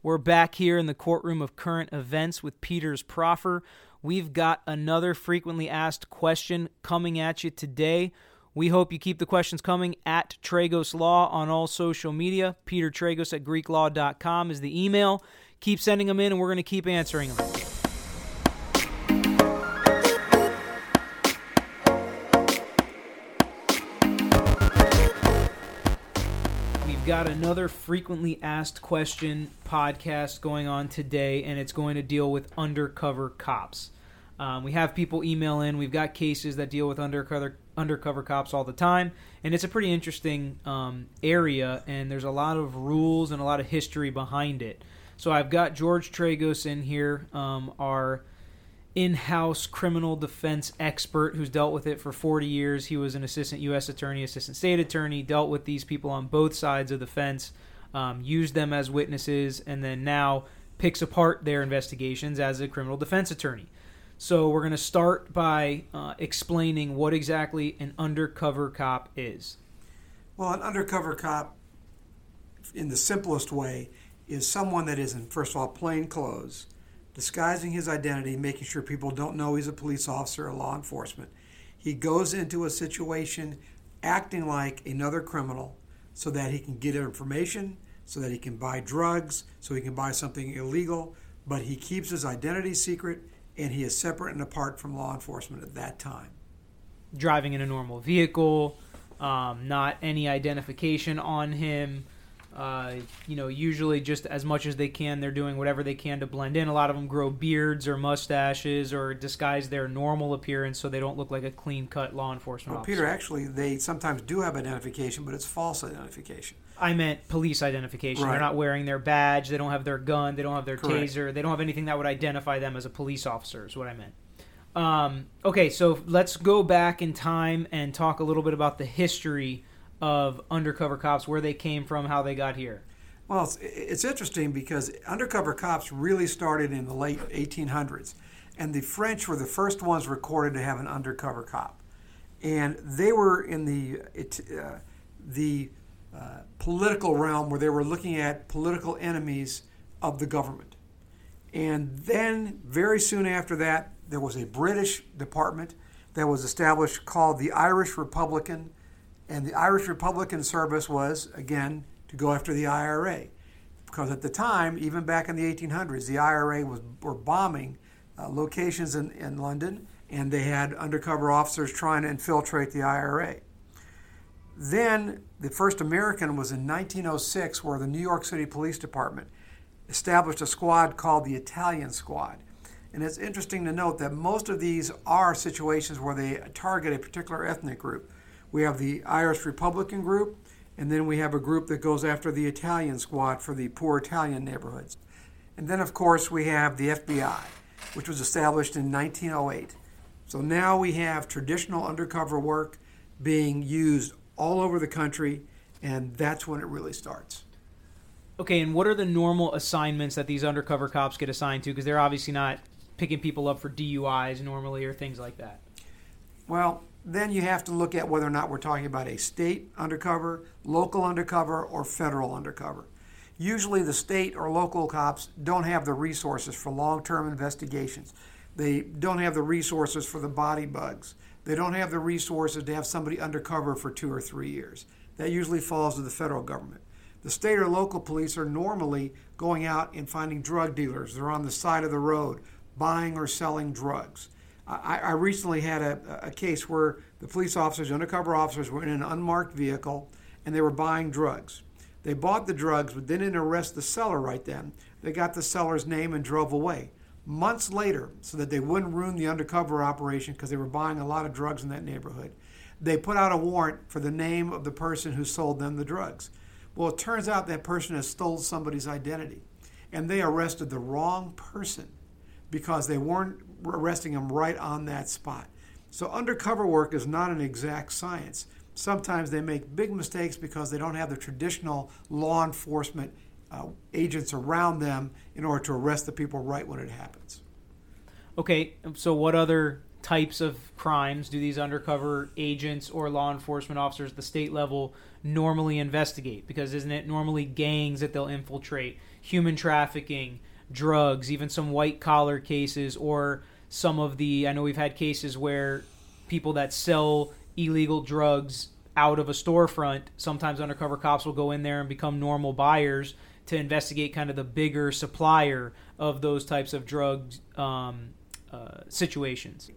We're back here in the courtroom of current events with Peters Proffer. We've got another frequently asked question coming at you today. We hope you keep the questions coming at Tragos Law on all social media. Peter Tragos at GreekLaw.com is the email. Keep sending them in, and we're going to keep answering them. Got another frequently asked question podcast going on today, and it's going to deal with undercover cops. Um, we have people email in. We've got cases that deal with undercover undercover cops all the time, and it's a pretty interesting um, area. And there's a lot of rules and a lot of history behind it. So I've got George Tragos in here, um, our in-house criminal defense expert who's dealt with it for 40 years. He was an assistant U.S. attorney, assistant state attorney, dealt with these people on both sides of the fence, um, used them as witnesses, and then now picks apart their investigations as a criminal defense attorney. So we're going to start by uh, explaining what exactly an undercover cop is. Well, an undercover cop, in the simplest way, is someone that is in, first of all, plain clothes, disguising his identity, making sure people don't know he's a police officer or law enforcement. He goes into a situation acting like another criminal so that he can get information, so that he can buy drugs, so he can buy something illegal, but he keeps his identity secret and he is separate and apart from law enforcement at that time. Driving in a normal vehicle, um, not any identification on him. Uh, you know, usually just as much as they can, they're doing whatever they can to blend in. A lot of them grow beards or mustaches or disguise their normal appearance so they don't look like a clean cut law enforcement well, officer. Peter, actually, they sometimes do have identification, but it's false identification. I meant police identification. Right. They're not wearing their badge. They don't have their gun. They don't have their Correct. taser. They don't have anything that would identify them as a police officer. Is what I meant. Um, okay, so let's go back in time and talk a little bit about the history of undercover cops, where they came from, how they got here. Well, it's, it's interesting because undercover cops really started in the late 1800s, and the French were the first ones recorded to have an undercover cop, and they were in the it, uh, the uh, political realm where they were looking at political enemies of the government, and then very soon after that, there was a British department that was established called the Irish Republican, and the Irish Republican Service was again to go after the IRA. Because at the time, even back in the 1800s, the IRA was were bombing uh, locations in, in London, and they had undercover officers trying to infiltrate the IRA. Then the first American was in 1906, where the New York City Police Department established a squad called the Italian Squad. And it's interesting to note that most of these are situations where they target a particular ethnic group. We have the Irish Republican group, and then we have a group that goes after the Italian squad for the poor Italian neighborhoods. And then, of course, we have the FBI, which was established in 1908. So now we have traditional undercover work being used all over the country, and that's when it really starts. Okay, and what are the normal assignments that these undercover cops get assigned to? Because they're obviously not picking people up for DUIs normally or things like that. Well, then you have to look at whether or not we're talking about a state undercover, local undercover, or federal undercover. Usually, the state or local cops don't have the resources for long term investigations. They don't have the resources for the body bugs. They don't have the resources to have somebody undercover for two or three years. That usually falls to the federal government. The state or local police are normally going out and finding drug dealers. They're on the side of the road buying or selling drugs. I, I recently had a, a case where the police officers, undercover officers, were in an unmarked vehicle and they were buying drugs. They bought the drugs, but didn't arrest the seller right then. They got the seller's name and drove away. Months later, so that they wouldn't ruin the undercover operation because they were buying a lot of drugs in that neighborhood, they put out a warrant for the name of the person who sold them the drugs. Well, it turns out that person has stole somebody's identity, and they arrested the wrong person because they weren't arresting them right on that spot. So, undercover work is not an exact science. Sometimes they make big mistakes because they don't have the traditional law enforcement uh, agents around them in order to arrest the people right when it happens. Okay, so what other types of crimes do these undercover agents or law enforcement officers at the state level normally investigate? Because isn't it normally gangs that they'll infiltrate, human trafficking, drugs, even some white collar cases, or some of the. I know we've had cases where people that sell illegal drugs out of a storefront, sometimes undercover cops will go in there and become normal buyers to investigate kind of the bigger supplier of those types of drug um, uh, situations.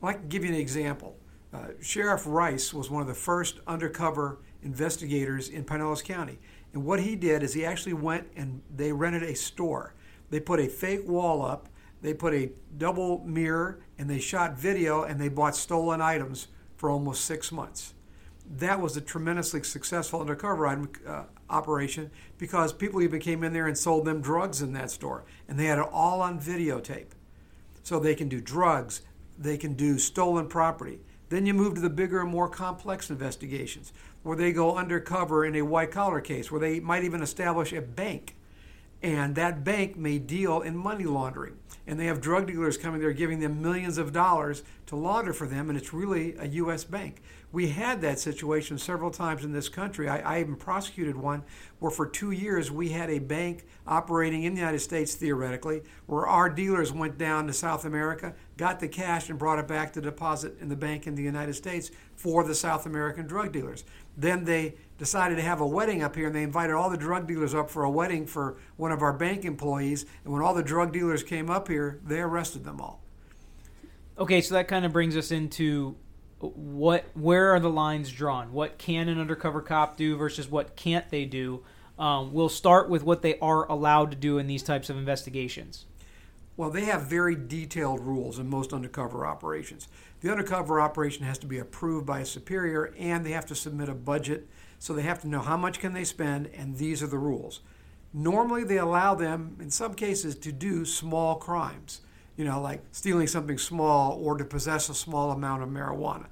Well, I can give you an example. Uh, Sheriff Rice was one of the first undercover investigators in Pinellas County. And what he did is he actually went and they rented a store. They put a fake wall up, they put a double mirror, and they shot video and they bought stolen items for almost six months. That was a tremendously successful undercover uh, operation because people even came in there and sold them drugs in that store. And they had it all on videotape. So they can do drugs, they can do stolen property. Then you move to the bigger and more complex investigations where they go undercover in a white collar case, where they might even establish a bank. And that bank may deal in money laundering. And they have drug dealers coming there giving them millions of dollars to launder for them, and it's really a U.S. bank. We had that situation several times in this country. I, I, even prosecuted one where for two years we had a bank operating in the United States theoretically, where our dealers went down to South America, got the cash, and brought it back to deposit in the bank in the United States for the South American drug dealers. Then they decided to have a wedding up here and they invited all the drug dealers up for a wedding for one of our bank employees. And when all the drug dealers came up here, they arrested them all. Okay, so that kind of brings us into what where are the lines drawn? What can an undercover cop do versus what can't they do? Um, we'll start with what they are allowed to do in these types of investigations. Well, they have very detailed rules in most undercover operations. The undercover operation has to be approved by a superior, and they have to submit a budget. So they have to know how much can they spend, and these are the rules. Normally, they allow them, in some cases, to do small crimes you know, like stealing something small or to possess a small amount of marijuana.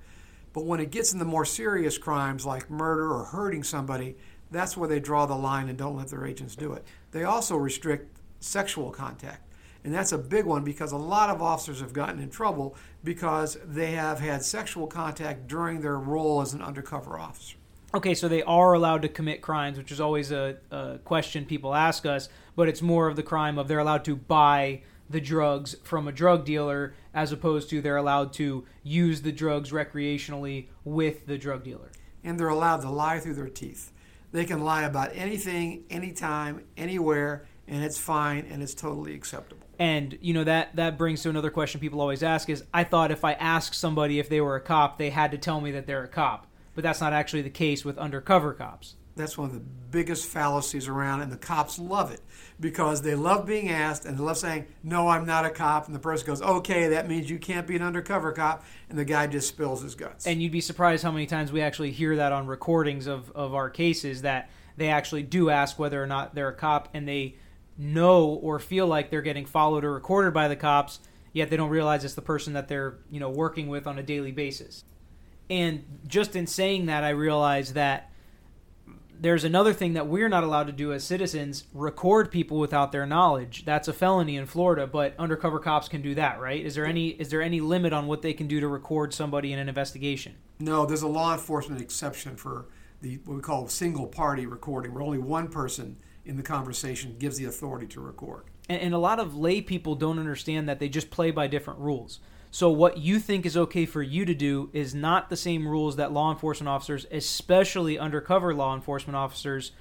But when it gets into more serious crimes like murder or hurting somebody, that's where they draw the line and don't let their agents do it. They also restrict sexual contact. And that's a big one because a lot of officers have gotten in trouble because they have had sexual contact during their role as an undercover officer. Okay, so they are allowed to commit crimes, which is always a, a question people ask us, but it's more of the crime of they're allowed to buy the drugs from a drug dealer as opposed to they're allowed to use the drugs recreationally with the drug dealer. And they're allowed to lie through their teeth. They can lie about anything, anytime, anywhere, and it's fine and it's totally acceptable. And you know that that brings to another question people always ask is I thought if I asked somebody if they were a cop, they had to tell me that they're a cop. But that's not actually the case with undercover cops. That's one of the biggest fallacies around, and the cops love it because they love being asked and they love saying, No, I'm not a cop. And the person goes, Okay, that means you can't be an undercover cop. And the guy just spills his guts. And you'd be surprised how many times we actually hear that on recordings of, of our cases that they actually do ask whether or not they're a cop and they know or feel like they're getting followed or recorded by the cops, yet they don't realize it's the person that they're, you know, working with on a daily basis. And just in saying that, I realize that there's another thing that we're not allowed to do as citizens record people without their knowledge. That's a felony in Florida but undercover cops can do that right? Is there any is there any limit on what they can do to record somebody in an investigation? No there's a law enforcement exception for the what we call single party recording where only one person in the conversation gives the authority to record and, and a lot of lay people don't understand that they just play by different rules so what you think is okay for you to do is not the same rules that law enforcement officers, especially undercover law enforcement officers,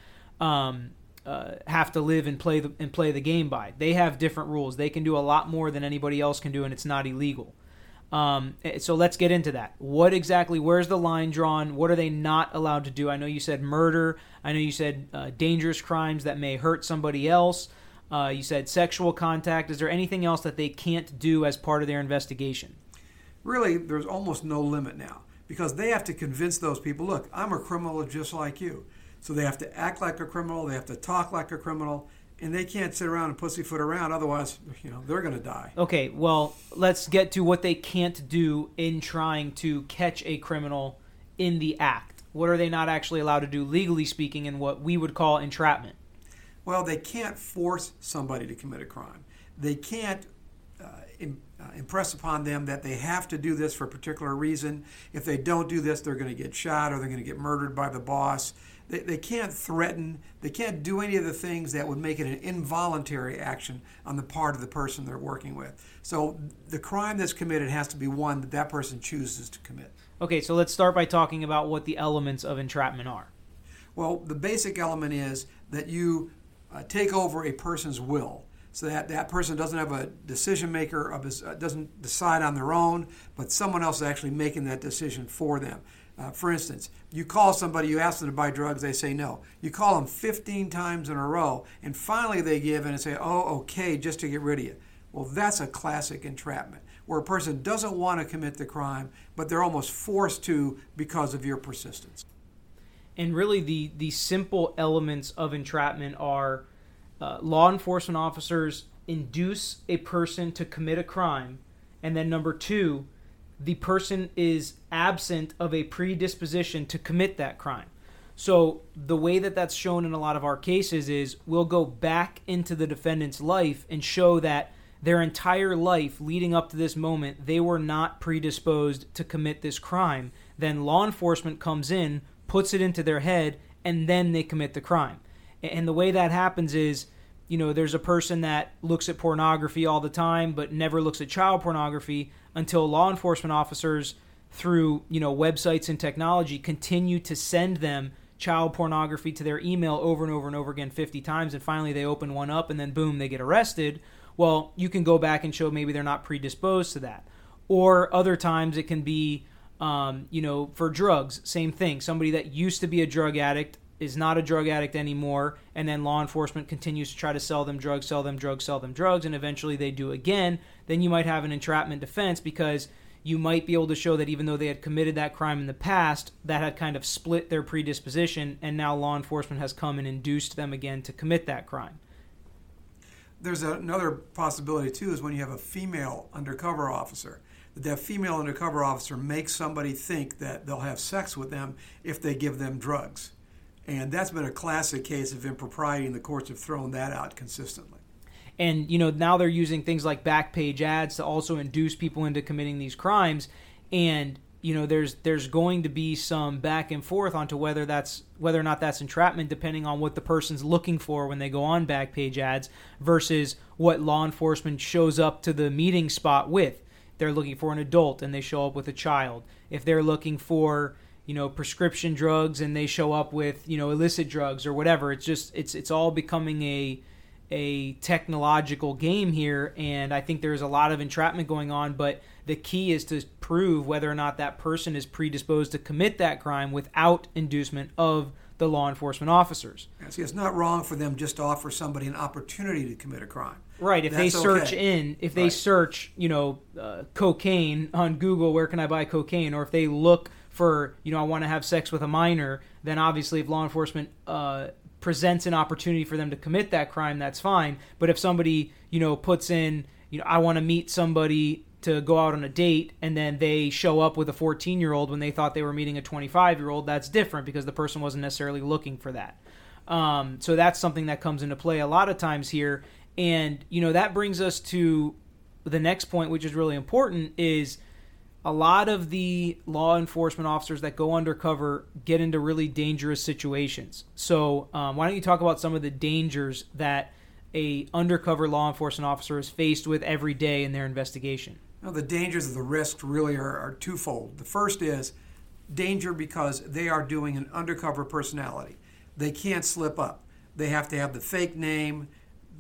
um, uh, have to live and play the and play the game by. They have different rules. They can do a lot more than anybody else can do, and it's not illegal. Um, eh, so let's get into that. What exactly? Where's the line drawn? What are they not allowed to do? I know you said murder. I know you said uh, dangerous crimes that may hurt somebody else. Uh, you said sexual contact. Is there anything else that they can't do as part of their investigation? Really, there's almost no limit now because they have to convince those people look, I'm a criminal just like you. So they have to act like a criminal, they have to talk like a criminal, and they can't sit around and pussyfoot around. Otherwise, you know, they're going to die. Okay, well, let's get to what they can't do in trying to catch a criminal in the act. What are they not actually allowed to do, legally speaking, in what we would call entrapment? Well, they can't force somebody to commit a crime. They can't uh, impress upon them that they have to do this for a particular reason. If they don't do this, they're going to get shot or they're going to get murdered by the boss. They, they can't threaten, they can't do any of the things that would make it an involuntary action on the part of the person they're working with. So the crime that's committed has to be one that that person chooses to commit. Okay, so let's start by talking about what the elements of entrapment are. Well, the basic element is that you uh, take over a person's will so that that person doesn't have a decision maker of his, uh, doesn't decide on their own, but someone else is actually making that decision for them. Uh, for instance, you call somebody, you ask them to buy drugs, they say no. You call them 15 times in a row, and finally they give in and say, oh, okay, just to get rid of you. Well, that's a classic entrapment, where a person doesn't want to commit the crime, but they're almost forced to because of your persistence. And really, the, the simple elements of entrapment are uh, law enforcement officers induce a person to commit a crime, and then number two, the person is absent of a predisposition to commit that crime. So the way that that's shown in a lot of our cases is we'll go back into the defendant's life and show that their entire life leading up to this moment they were not predisposed to commit this crime. Then law enforcement comes in, puts it into their head, and then they commit the crime. And the way that happens is you know, there's a person that looks at pornography all the time but never looks at child pornography until law enforcement officers through, you know, websites and technology continue to send them child pornography to their email over and over and over again 50 times and finally they open one up and then boom, they get arrested. Well, you can go back and show maybe they're not predisposed to that. Or other times it can be um, you know, for drugs, same thing. Somebody that used to be a drug addict is not a drug addict anymore, and then law enforcement continues to try to sell them drugs, sell them drugs, sell them drugs, and eventually they do again, then you might have an entrapment defense because you might be able to show that even though they had committed that crime in the past, that had kind of split their predisposition, and now law enforcement has come and induced them again to commit that crime. There's another possibility too is when you have a female undercover officer that female undercover officer makes somebody think that they'll have sex with them if they give them drugs. And that's been a classic case of impropriety, and the courts have thrown that out consistently. And you know now they're using things like Backpage ads to also induce people into committing these crimes. And you know there's there's going to be some back and forth onto whether that's whether or not that's entrapment, depending on what the person's looking for when they go on Backpage ads versus what law enforcement shows up to the meeting spot with. They're looking for an adult and they show up with a child. If they're looking for you know prescription drugs and they show up with you know illicit drugs or whatever it's just it's it's all becoming a a technological game here and i think there's a lot of entrapment going on but the key is to prove whether or not that person is predisposed to commit that crime without inducement of the law enforcement officers. See, it's not wrong for them just to offer somebody an opportunity to commit a crime. Right. If That's they search okay. in, if they right. search, you know, uh, cocaine on Google, where can I buy cocaine? Or if they look for you know I want to have sex with a minor, then obviously if law enforcement uh, presents an opportunity for them to commit that crime, that's fine. But if somebody you know puts in you know I want to meet somebody to go out on a date and then they show up with a 14 year old when they thought they were meeting a 25 year old, that's different because the person wasn't necessarily looking for that. Um, so that's something that comes into play a lot of times here. And, you know, that brings us to the next point, which is really important, is a lot of the law enforcement officers that go undercover get into really dangerous situations. So, um, why don't you talk about some of the dangers that a undercover law enforcement officer is faced with every day in their investigation? the dangers of the risk really are, are twofold. The first is danger because they are doing an undercover personality. They can't slip up. They have to have the fake name,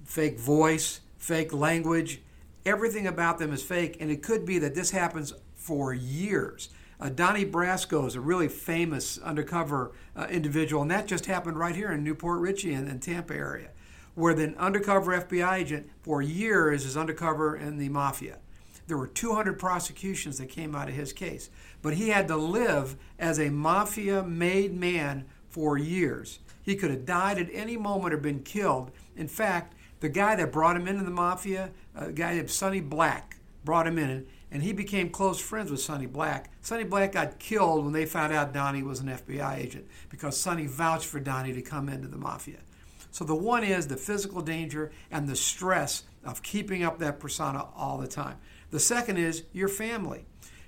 fake voice, fake language. Everything about them is fake, and it could be that this happens for years. Uh, Donnie Brasco is a really famous undercover uh, individual, and that just happened right here in New Port Richey and, Tampa area, where the undercover FBI agent for years is undercover in the mafia. There were 200 prosecutions that came out of his case, but he had to live as a mafia made man for years. He could have died at any moment or been killed. In fact, the guy that brought him into the mafia, a guy named Sonny Black, brought him in, and he became close friends with Sonny Black. Sonny Black got killed when they found out Donnie was an FBI agent because Sonny vouched for Donnie to come into the mafia. So the one is the physical danger and the stress of keeping up that persona all the time. The second is your family.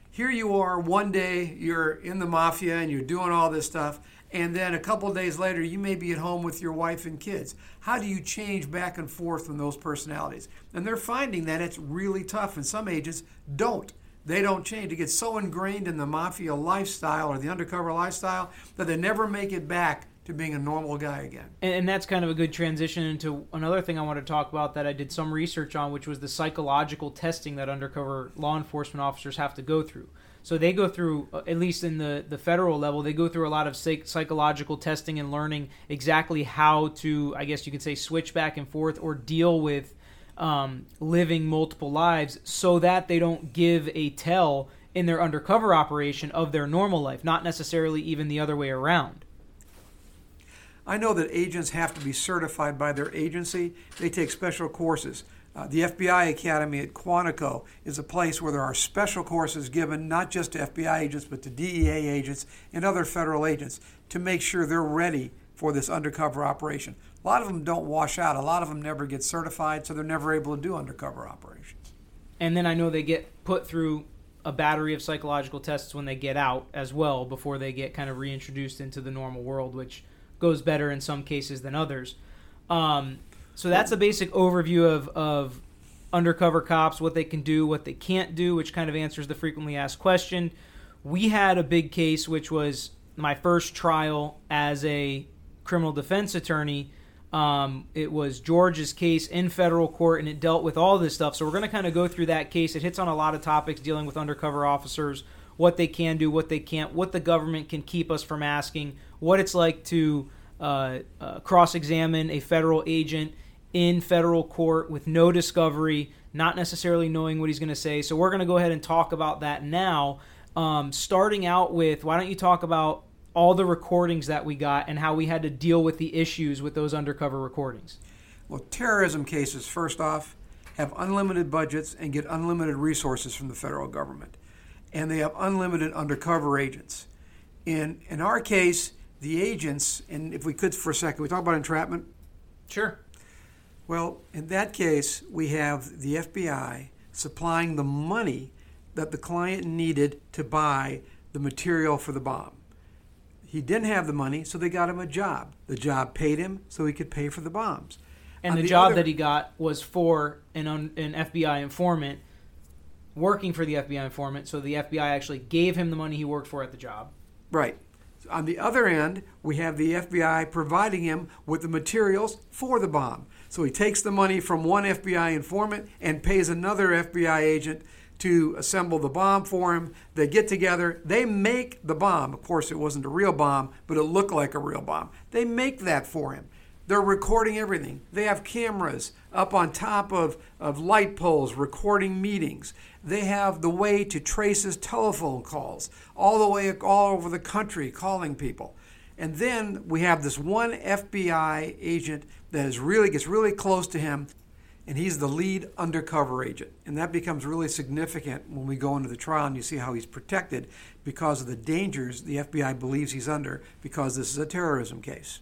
Here you are one day, you're in the mafia and you're doing all this stuff, and then a couple days later, you may be at home with your wife and kids. How do you change back and forth from those personalities? And they're finding that it's really tough, and some agents don't. They don't change. It gets so ingrained in the mafia lifestyle or the undercover lifestyle that they never make it back to being a normal guy again. And, that's kind of a good transition into another thing I want to talk about that I did some research on, which was the psychological testing that undercover law enforcement officers have to go through. So they go through, uh, at least in the, the federal level, they go through a lot of psych- psychological testing and learning exactly how to, I guess you could say, switch back and forth or deal with um, living multiple lives so that they don't give a tell in their undercover operation of their normal life, not necessarily even the other way around. I know that agents have to be certified by their agency. They take special courses. Uh, the FBI Academy at Quantico is a place where there are special courses given not just to FBI agents, but to DEA agents and other federal agents to make sure they're ready for this undercover operation. A lot of them don't wash out. A lot of them never get certified, so they're never able to do undercover operations. And then I know they get put through a battery of psychological tests when they get out as well before they get kind of reintroduced into the normal world, which goes better in some cases than others. Um, so that's a basic overview of, of undercover cops, what they can do, what they can't do, which kind of answers the frequently asked question. We had a big case, which was my first trial as a criminal defense attorney. Um, it was George's case in federal court, and it dealt with all this stuff. So we're going to kind of go through that case. It hits on a lot of topics dealing with undercover officers, what they can do, what they can't, what the government can keep us from asking, what it's like to uh, uh, cross examine a federal agent in federal court with no discovery, not necessarily knowing what he's going to say. So we're going to go ahead and talk about that now. Um, starting out with, why don't you talk about all the recordings that we got and how we had to deal with the issues with those undercover recordings? Well, terrorism cases, first off, have unlimited budgets and get unlimited resources from the federal government. And they have unlimited undercover agents. In, in our case, the agents, and if we could for a second, we talk about entrapment. Sure. Well, in that case, we have the FBI supplying the money that the client needed to buy the material for the bomb. He didn't have the money, so they got him a job. The job paid him so he could pay for the bombs. And On the, the job other, that he got was for an, an FBI informant working for the FBI informant, so the FBI actually gave him the money he worked for at the job. Right. On the other end, we have the FBI providing him with the materials for the bomb. So he takes the money from one FBI informant and pays another FBI agent to assemble the bomb for him. They get together, they make the bomb. Of course, it wasn't a real bomb, but it looked like a real bomb. They make that for him. They're recording everything. They have cameras up on top of, of light poles recording meetings. They have the way to trace his telephone calls all the way all over the country calling people. And then we have this one FBI agent that is really gets really close to him and he's the lead undercover agent. And that becomes really significant when we go into the trial and you see how he's protected because of the dangers the FBI believes he's under because this is a terrorism case.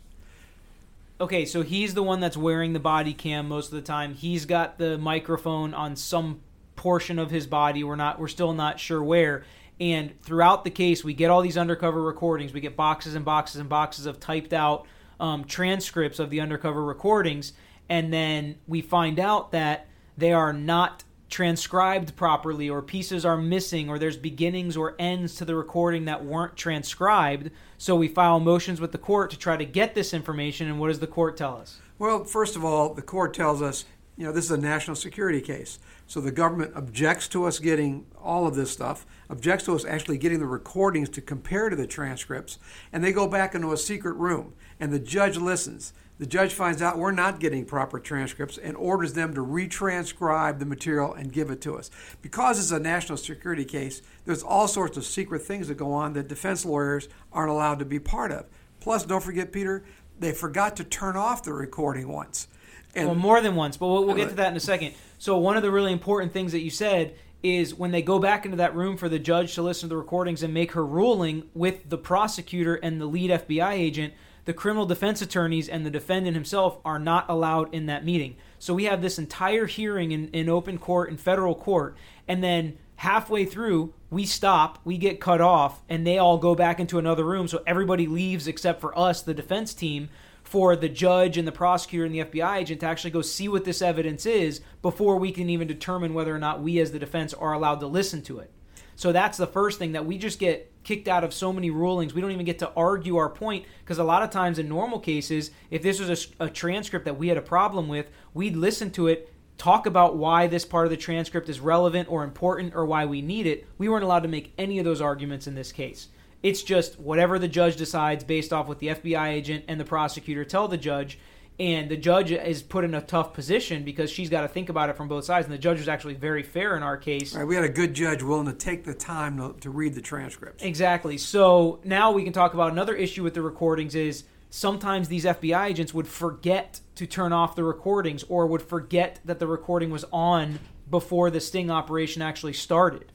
Okay, so he's the one that's wearing the body cam most of the time. He's got the microphone on some portion of his body. We're not we're still not sure where. And throughout the case, we get all these undercover recordings. We get boxes and boxes and boxes of typed out um, transcripts of the undercover recordings and then we find out that they are not transcribed properly or pieces are missing or there's beginnings or ends to the recording that weren't transcribed. So we file motions with the court to try to get this information and what does the court tell us? Well first of all the court tells us you know this is a national security case so the government objects to us getting all of this stuff objects to us actually getting the recordings to compare to the transcripts and they go back into a secret room and the judge listens the judge finds out we're not getting proper transcripts and orders them to retranscribe the material and give it to us. Because it's a national security case, there's all sorts of secret things that go on that defense lawyers aren't allowed to be part of. Plus, don't forget, Peter, they forgot to turn off the recording once. And well, more than once, but we'll, we'll get to that in a second. So, one of the really important things that you said is when they go back into that room for the judge to listen to the recordings and make her ruling with the prosecutor and the lead FBI agent, the criminal defense attorneys and the defendant himself are not allowed in that meeting. So we have this entire hearing in, in open court in federal court, and then halfway through we stop, we get cut off, and they all go back into another room. So everybody leaves except for us, the defense team, for the judge and the prosecutor and the FBI agent to actually go see what this evidence is before we can even determine whether or not we as the defense are allowed to listen to it. So that's the first thing that we just get kicked out of so many rulings. We don't even get to argue our point because a lot of times in normal cases, if this was a, a, transcript that we had a problem with, we'd listen to it, talk about why this part of the transcript is relevant or important or why we need it. We weren't allowed to make any of those arguments in this case. It's just whatever the judge decides based off what the FBI agent and the prosecutor tell the judge. And the judge is put in a tough position because she's got to think about it from both sides. And the judge was actually very fair in our case. Right, we had a good judge willing to take the time to, to read the transcripts. Exactly. So now we can talk about another issue with the recordings is sometimes these FBI agents would forget to turn off the recordings or would forget that the recording was on before the sting operation actually started.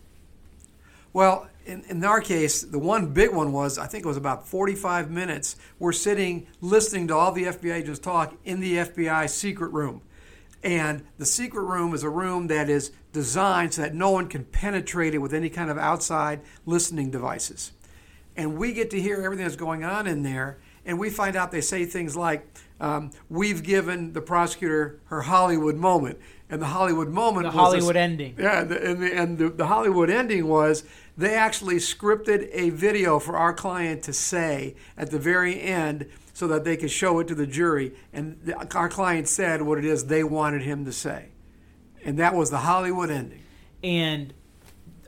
Well, in, in our case, the one big one was I think it was about 45 minutes. We're sitting listening to all the FBI agents talk in the FBI secret room. And the secret room is a room that is designed so that no one can penetrate it with any kind of outside listening devices. And we get to hear everything that's going on in there. And we find out they say things like, um, We've given the prosecutor her Hollywood moment and the Hollywood moment was the Hollywood ending. Yeah, and, the, and, the, and the, the, Hollywood ending was they actually scripted a video for our client to say at the very end so that they could show it to the jury. And the, our client said what it is they wanted him to say. And that was the Hollywood ending. And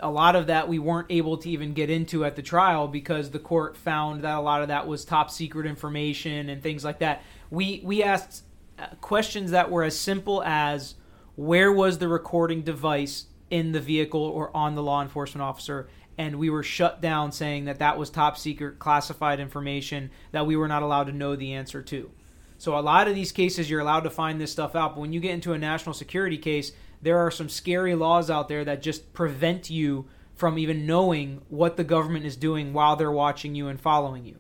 a lot of that we weren't able to even get into at the trial because the court found that a lot of that was top secret information and things like that. We we asked uh, questions that were as simple as where was the recording device in the vehicle or on the law enforcement officer and we were shut down saying that that was top secret classified information that we were not allowed to know the answer to so a lot of these cases you're allowed to find this stuff out but when you get into a national security case there are some scary laws out there that just prevent you from even knowing what the government is doing while they're watching you and following you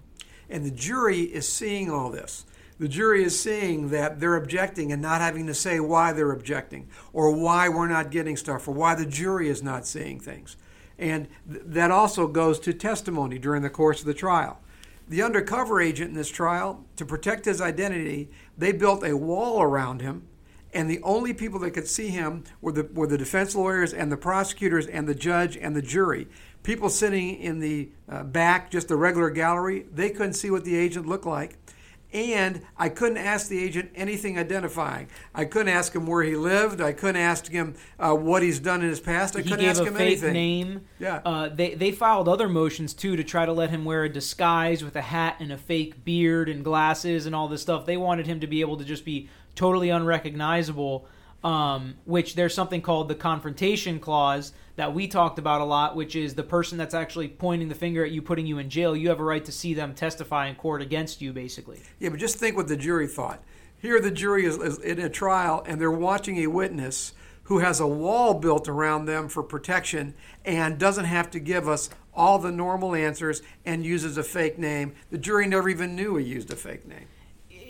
and the jury is seeing all this the jury is seeing that they're objecting and not having to say why they're objecting or why we're not getting stuff or why the jury is not seeing things. And th- that also goes to testimony during the course of the trial. The undercover agent in this trial, to protect his identity, they built a wall around him, and the only people that could see him were the, were the defense lawyers and the prosecutors and the judge and the jury. People sitting in the uh, back, just the regular gallery, they couldn't see what the agent looked like and I couldn't ask the agent anything identifying. I couldn't ask him where he lived. I couldn't ask him uh, what he's done in his past. I he couldn't ask him anything. name. Yeah. Uh, they they filed other motions too to try to let him wear a disguise with a hat and a fake beard and glasses and all this stuff. They wanted him to be able to just be totally unrecognizable um, which there's something called the confrontation clause that we talked about a lot, which is the person that's actually pointing the finger at you, putting you in jail. You have a right to see them testify in court against you, basically. Yeah, but just think what the jury thought. Here, the jury is, is in a trial, and they're watching a witness who has a wall built around them for protection and doesn't have to give us all the normal answers and uses a fake name. The jury never even knew he used a fake name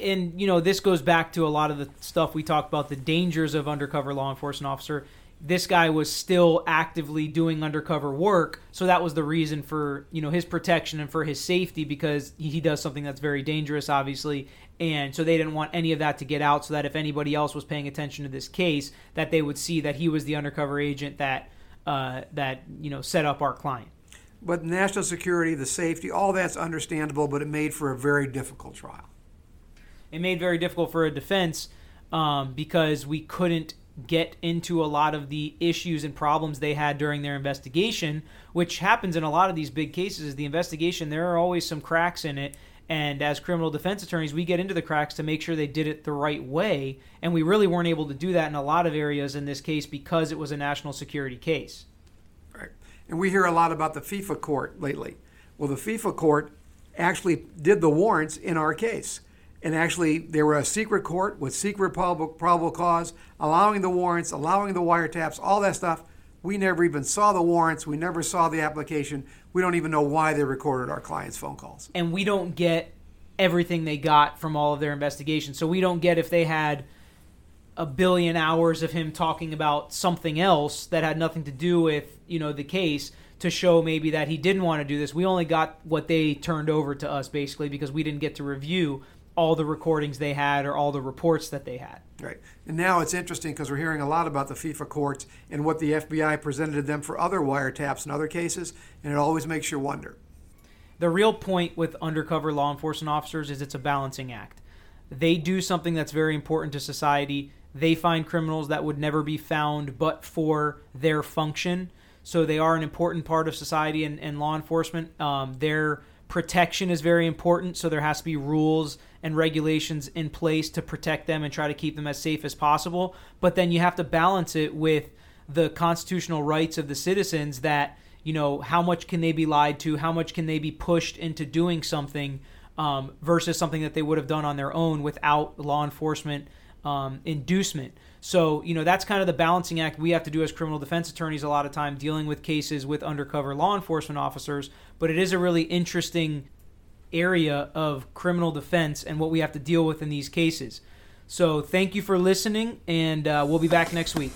and you know this goes back to a lot of the stuff we talked about the dangers of undercover law enforcement officer. This guy was still actively doing undercover work so that was the reason for you know his protection and for his safety because he does something that's very dangerous obviously. And so they didn't want any of that to get out so that if anybody else was paying attention to this case that they would see that he was the undercover agent that uh, that you know set up our client. But national security the safety all that's understandable but it made for a very difficult trial it made very difficult for a defense um, because we couldn't get into a lot of the issues and problems they had during their investigation, which happens in a lot of these big cases. Is the investigation there are always some cracks in it, and as criminal defense attorneys, we get into the cracks to make sure they did it the right way, and we really weren't able to do that in a lot of areas in this case because it was a national security case. Right, and we hear a lot about the FISA court lately. Well, the FISA court actually did the warrants in our case and actually they were a secret court with secret probable, probable cause, allowing the warrants, allowing the wiretaps, all that stuff. We never even saw the warrants. We never saw the application. We don't even know why they recorded our clients' phone calls. And we don't get everything they got from all of their investigations. So we don't get if they had a billion hours of him talking about something else that had nothing to do with you know the case to show maybe that he didn't want to do this. We only got what they turned over to us basically because we didn't get to review all the recordings they had or all the reports that they had. Right. And now it's interesting because we're hearing a lot about the FISA courts and what the FBI presented to them for other wiretaps and other cases, and it always makes you wonder. The real point with undercover law enforcement officers is it's a balancing act. They do something that's very important to society. They find criminals that would never be found but for their function. So they are an important part of society and, and law enforcement. Um, their protection is very important. So there has to be rules and regulations in place to protect them and try to keep them as safe as possible. But then you have to balance it with the constitutional rights of the citizens that, you know, how much can they be lied to? How much can they be pushed into doing something um, versus something that they would have done on their own without law enforcement um, inducement? So, you know, that's kind of the balancing act we have to do as criminal defense attorneys a lot of time dealing with cases with undercover law enforcement officers. But it is a really interesting area of criminal defense and what we have to deal with in these cases. So, thank you for listening, and uh, we'll be back next week.